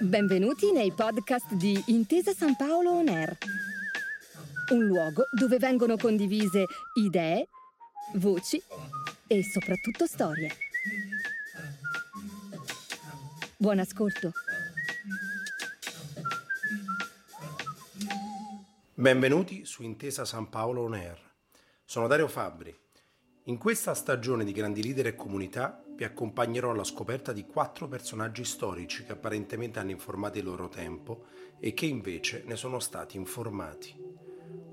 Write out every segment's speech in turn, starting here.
Benvenuti nei podcast di Intesa San Paolo On Air, un luogo dove vengono condivise idee, voci e soprattutto storie. Buon ascolto. Benvenuti su Intesa San Paolo On Air. Sono Dario Fabbri. In questa stagione di grandi leader e comunità vi accompagnerò alla scoperta di quattro personaggi storici che apparentemente hanno informato il loro tempo e che invece ne sono stati informati.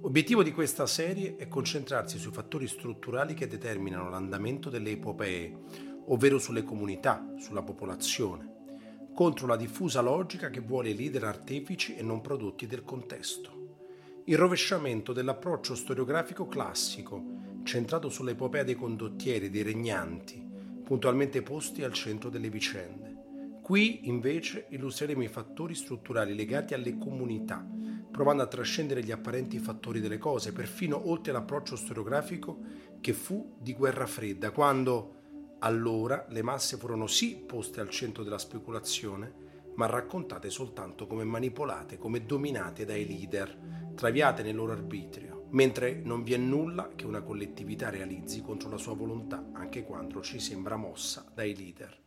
L'obiettivo di questa serie è concentrarsi sui fattori strutturali che determinano l'andamento delle epopee, ovvero sulle comunità, sulla popolazione, contro la diffusa logica che vuole leader artefici e non prodotti del contesto. Il rovesciamento dell'approccio storiografico classico, centrato sull'epopea dei condottieri, dei regnanti, puntualmente posti al centro delle vicende. Qui invece illustreremo i fattori strutturali legati alle comunità, provando a trascendere gli apparenti fattori delle cose, perfino oltre l'approccio storiografico che fu di guerra fredda, quando allora le masse furono sì poste al centro della speculazione, ma raccontate soltanto come manipolate, come dominate dai leader, traviate nel loro arbitrio mentre non vi è nulla che una collettività realizzi contro la sua volontà, anche quando ci sembra mossa dai leader.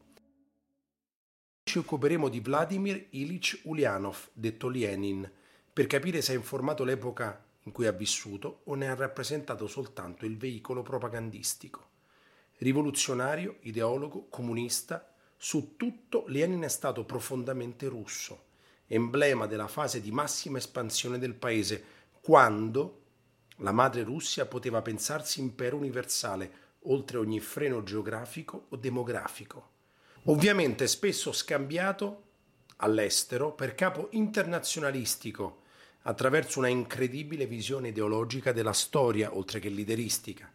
Ci occuperemo di Vladimir Ilich Ulyanov, detto Lenin, per capire se ha informato l'epoca in cui ha vissuto o ne ha rappresentato soltanto il veicolo propagandistico. Rivoluzionario, ideologo, comunista, su tutto Lenin è stato profondamente russo, emblema della fase di massima espansione del paese, quando la madre Russia poteva pensarsi impero universale, oltre ogni freno geografico o demografico. Ovviamente spesso scambiato all'estero per capo internazionalistico, attraverso una incredibile visione ideologica della storia, oltre che lideristica.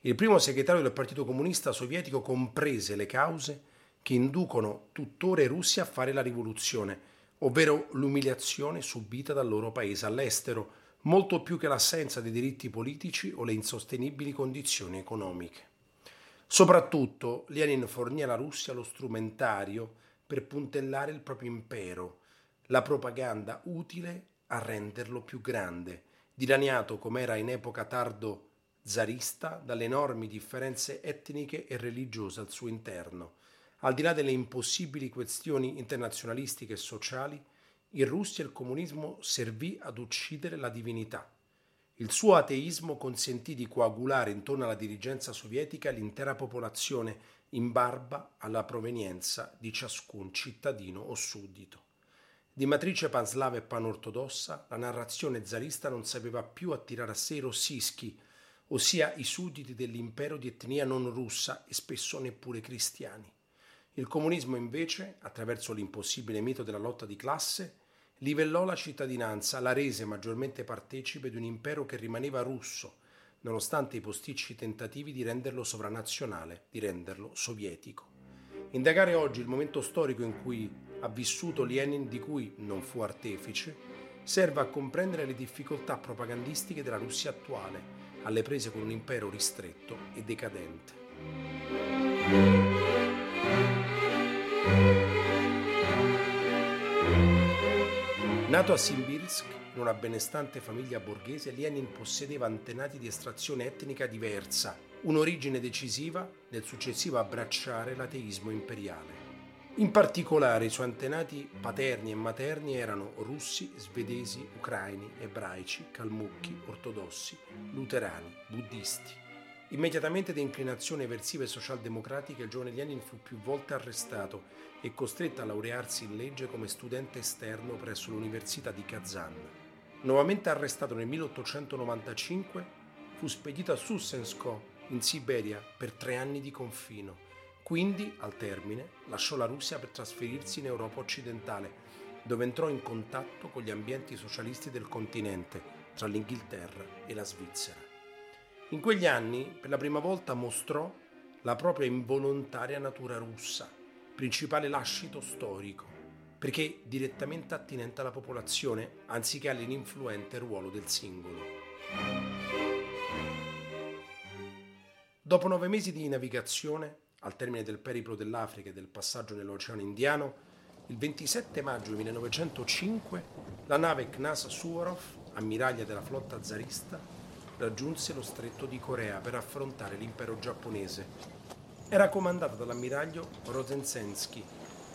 Il primo segretario del Partito Comunista Sovietico comprese le cause che inducono tuttora i russi a fare la rivoluzione, ovvero l'umiliazione subita dal loro paese all'estero, molto più che l'assenza dei diritti politici o le insostenibili condizioni economiche. Soprattutto Lenin fornì alla Russia lo strumentario per puntellare il proprio impero, la propaganda utile a renderlo più grande, dilaniato come era in epoca tardo zarista dalle enormi differenze etniche e religiose al suo interno. Al di là delle impossibili questioni internazionalistiche e sociali, in Russia il comunismo servì ad uccidere la divinità. Il suo ateismo consentì di coagulare intorno alla dirigenza sovietica l'intera popolazione in barba alla provenienza di ciascun cittadino o suddito. Di matrice panslava e panortodossa, la narrazione zarista non sapeva più attirare a sé i rossischi, ossia i sudditi dell'impero di etnia non russa e spesso neppure cristiani. Il comunismo invece, attraverso l'impossibile mito della lotta di classe, livellò la cittadinanza, la rese maggiormente partecipe di un impero che rimaneva russo, nonostante i posticci tentativi di renderlo sovranazionale, di renderlo sovietico. Indagare oggi il momento storico in cui ha vissuto Lenin, di cui non fu artefice, serve a comprendere le difficoltà propagandistiche della Russia attuale, alle prese con un impero ristretto e decadente. Nato a Simbirsk, in una benestante famiglia borghese, Lenin possedeva antenati di estrazione etnica diversa, un'origine decisiva nel successivo abbracciare l'ateismo imperiale. In particolare i suoi antenati paterni e materni erano russi, svedesi, ucraini, ebraici, calmucchi, ortodossi, luterani, buddisti. Immediatamente di inclinazione eversiva e socialdemocratica, il giovane Lenin fu più volte arrestato e costretto a laurearsi in legge come studente esterno presso l'Università di Kazan. Nuovamente arrestato nel 1895, fu spedito a Sussensko, in Siberia, per tre anni di confino. Quindi, al termine, lasciò la Russia per trasferirsi in Europa occidentale, dove entrò in contatto con gli ambienti socialisti del continente, tra l'Inghilterra e la Svizzera. In quegli anni, per la prima volta, mostrò la propria involontaria natura russa, principale lascito storico, perché direttamente attinente alla popolazione, anziché all'ininfluente ruolo del singolo. Dopo nove mesi di navigazione, al termine del periplo dell'Africa e del passaggio nell'Oceano Indiano, il 27 maggio 1905 la nave Knas Suvorov, ammiraglia della flotta zarista, raggiunse lo stretto di Corea per affrontare l'impero giapponese. Era comandata dall'ammiraglio Rozensensky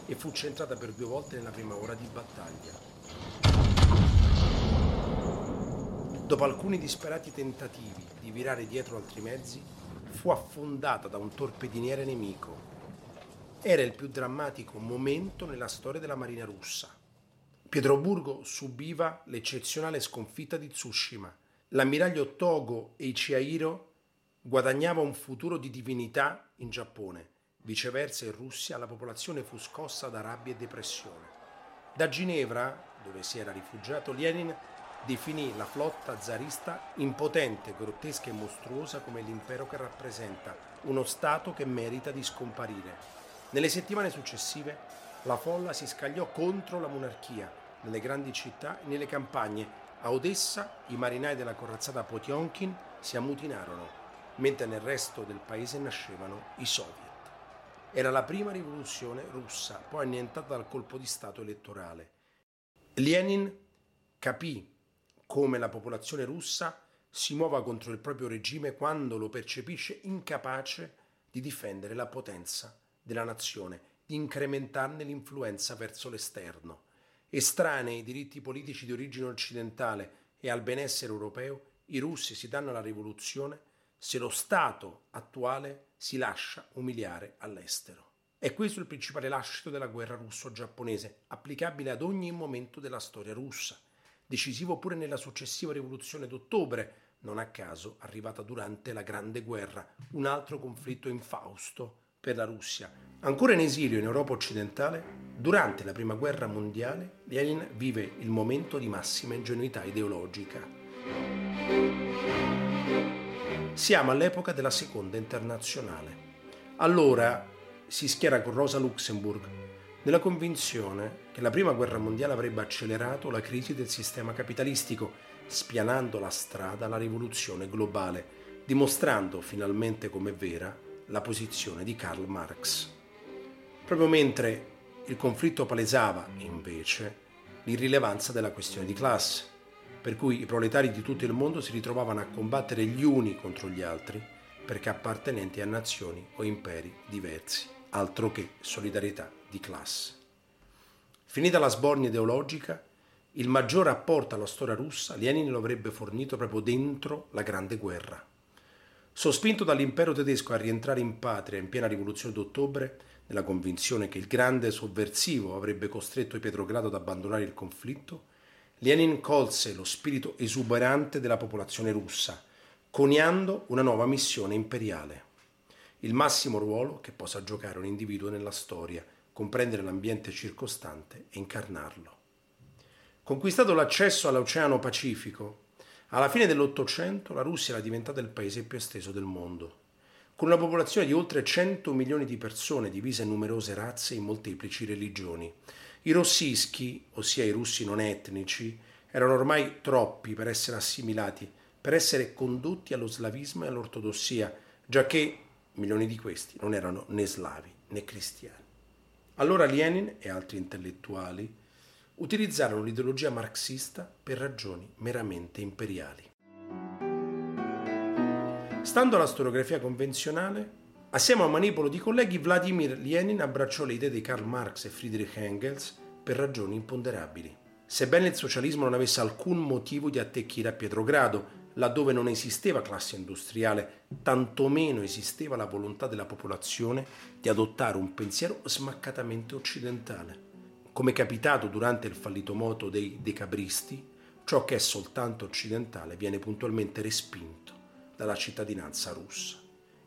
e fu centrata per due volte nella prima ora di battaglia. Dopo alcuni disperati tentativi di virare dietro altri mezzi, fu affondata da un torpediniere nemico. Era il più drammatico momento nella storia della marina russa. Pietroburgo subiva l'eccezionale sconfitta di Tsushima. L'ammiraglio Togo Eichiairo guadagnava un futuro di divinità in Giappone. Viceversa in Russia la popolazione fu scossa da rabbia e depressione. Da Ginevra, dove si era rifugiato Lenin, definì la flotta zarista impotente, grottesca e mostruosa come l'impero che rappresenta, uno Stato che merita di scomparire. Nelle settimane successive la folla si scagliò contro la monarchia nelle grandi città e nelle campagne. A Odessa i marinai della corazzata Potionkin si ammutinarono, mentre nel resto del paese nascevano i soviet. Era la prima rivoluzione russa, poi annientata dal colpo di Stato elettorale. Lenin capì come la popolazione russa si muova contro il proprio regime quando lo percepisce incapace di difendere la potenza della nazione, di incrementarne l'influenza verso l'esterno. Estranei ai diritti politici di origine occidentale e al benessere europeo, i russi si danno alla rivoluzione se lo Stato attuale si lascia umiliare all'estero. È questo il principale lascito della guerra russo-giapponese, applicabile ad ogni momento della storia russa decisivo pure nella successiva rivoluzione d'ottobre, non a caso arrivata durante la Grande Guerra, un altro conflitto infausto per la Russia. Ancora in esilio in Europa occidentale, durante la Prima Guerra Mondiale, Lenin vive il momento di massima ingenuità ideologica. Siamo all'epoca della Seconda Internazionale. Allora si schiera con Rosa Luxemburg nella convinzione che la Prima Guerra Mondiale avrebbe accelerato la crisi del sistema capitalistico, spianando la strada alla rivoluzione globale, dimostrando finalmente come vera la posizione di Karl Marx. Proprio mentre il conflitto palesava, invece, l'irrilevanza della questione di classe, per cui i proletari di tutto il mondo si ritrovavano a combattere gli uni contro gli altri perché appartenenti a nazioni o imperi diversi, altro che solidarietà di classe. Finita la sbornia ideologica, il maggiore apporto alla storia russa Lenin lo avrebbe fornito proprio dentro la Grande Guerra. Sospinto dall'impero tedesco a rientrare in patria in piena rivoluzione d'ottobre, nella convinzione che il grande sovversivo avrebbe costretto Pietrogrado ad abbandonare il conflitto, Lenin colse lo spirito esuberante della popolazione russa, coniando una nuova missione imperiale. Il massimo ruolo che possa giocare un individuo nella storia, comprendere l'ambiente circostante e incarnarlo. Conquistato l'accesso all'Oceano Pacifico, alla fine dell'Ottocento la Russia era diventata il paese più esteso del mondo, con una popolazione di oltre 100 milioni di persone divise in numerose razze e in molteplici religioni. I rossischi, ossia i russi non etnici, erano ormai troppi per essere assimilati, per essere condotti allo slavismo e all'ortodossia, giacché milioni di questi non erano né slavi né cristiani. Allora Lenin e altri intellettuali utilizzarono l'ideologia marxista per ragioni meramente imperiali. Stando alla storiografia convenzionale, assieme a un manipolo di colleghi, Vladimir Lenin abbracciò le idee di Karl Marx e Friedrich Engels per ragioni imponderabili. Sebbene il socialismo non avesse alcun motivo di attecchire a Pietrogrado, laddove non esisteva classe industriale, tantomeno esisteva la volontà della popolazione di adottare un pensiero smaccatamente occidentale. Come capitato durante il fallito moto dei decabristi, ciò che è soltanto occidentale viene puntualmente respinto dalla cittadinanza russa.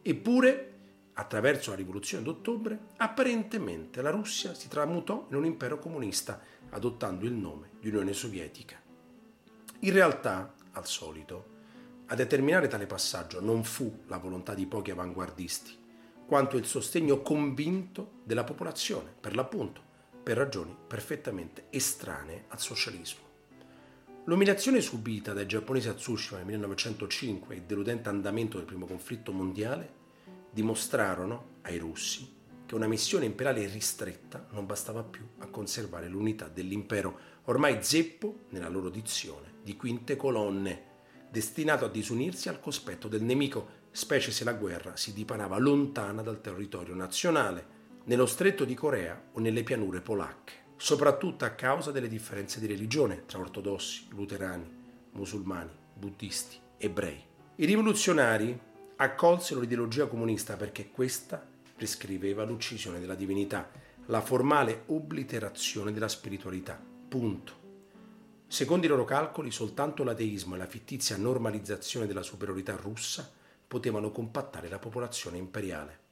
Eppure, attraverso la rivoluzione d'ottobre, apparentemente la Russia si tramutò in un impero comunista, adottando il nome di Unione Sovietica. In realtà, al solito, a determinare tale passaggio non fu la volontà di pochi avanguardisti, quanto il sostegno convinto della popolazione, per l'appunto, per ragioni perfettamente estranee al socialismo. L'umiliazione subita dai giapponesi a Tsushima nel 1905 e il deludente andamento del primo conflitto mondiale dimostrarono ai russi che una missione imperiale ristretta non bastava più a conservare l'unità dell'impero, ormai zeppo, nella loro dizione, di quinte colonne, destinato a disunirsi al cospetto del nemico, specie se la guerra si dipanava lontana dal territorio nazionale, nello stretto di Corea o nelle pianure polacche, soprattutto a causa delle differenze di religione tra ortodossi, luterani, musulmani, buddisti, ebrei. I rivoluzionari accolsero l'ideologia comunista perché questa prescriveva l'uccisione della divinità, la formale obliterazione della spiritualità. Punto. Secondo i loro calcoli, soltanto l'ateismo e la fittizia normalizzazione della superiorità russa potevano compattare la popolazione imperiale.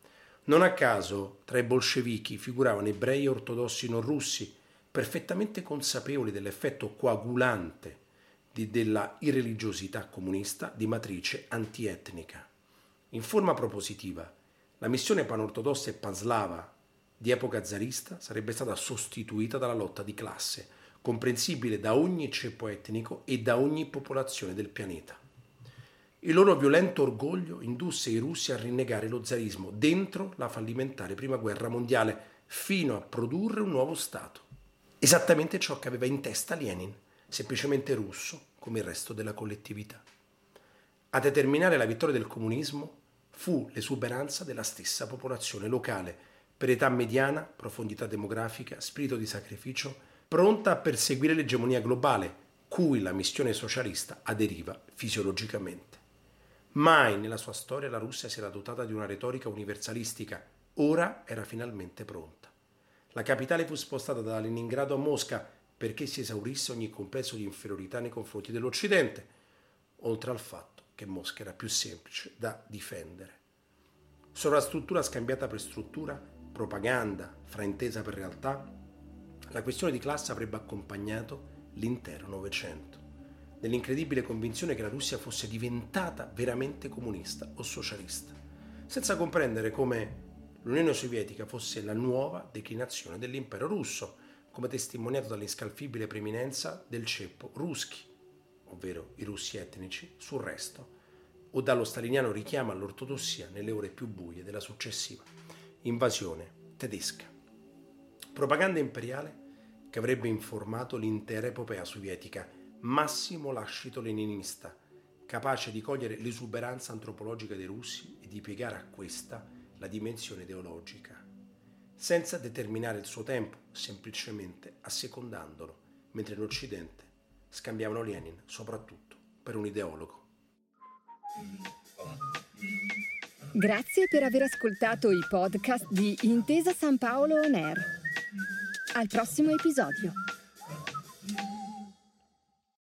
Non a caso, tra i bolscevichi figuravano ebrei ortodossi non russi, perfettamente consapevoli dell'effetto coagulante di, della irreligiosità comunista di matrice antietnica. In forma propositiva, la missione panortodossa e panslava di epoca zarista sarebbe stata sostituita dalla lotta di classe, comprensibile da ogni ceppo etnico e da ogni popolazione del pianeta. Il loro violento orgoglio indusse i russi a rinnegare lo zarismo dentro la fallimentare prima guerra mondiale, fino a produrre un nuovo Stato. Esattamente ciò che aveva in testa Lenin, semplicemente russo come il resto della collettività. A determinare la vittoria del comunismo fu l'esuberanza della stessa popolazione locale, per età mediana, profondità demografica, spirito di sacrificio, pronta a perseguire l'egemonia globale, cui la missione socialista aderiva fisiologicamente. Mai nella sua storia la Russia si era dotata di una retorica universalistica, ora era finalmente pronta. La capitale fu spostata da Leningrado a Mosca perché si esaurisse ogni complesso di inferiorità nei confronti dell'Occidente, oltre al fatto che Mosca era più semplice da difendere. Sovrastruttura scambiata per struttura, propaganda fraintesa per realtà, la questione di classe avrebbe accompagnato l'intero Novecento, nell'incredibile convinzione che la Russia fosse diventata veramente comunista o socialista, senza comprendere come l'Unione Sovietica fosse la nuova declinazione dell'impero russo, come testimoniato dall'inscalfibile preeminenza del ceppo Ruschi, ovvero i russi etnici, sul resto, o dallo staliniano richiamo all'ortodossia nelle ore più buie della successiva invasione tedesca. Propaganda imperiale che avrebbe informato l'intera epopea sovietica, massimo lascito leninista, capace di cogliere l'esuberanza antropologica dei russi e di piegare a questa la dimensione ideologica, senza determinare il suo tempo, semplicemente assecondandolo, mentre l'Occidente scambiavano Lenin soprattutto per un ideologo. Grazie per aver ascoltato i podcast di Intesa San Paolo On Air. Al prossimo episodio.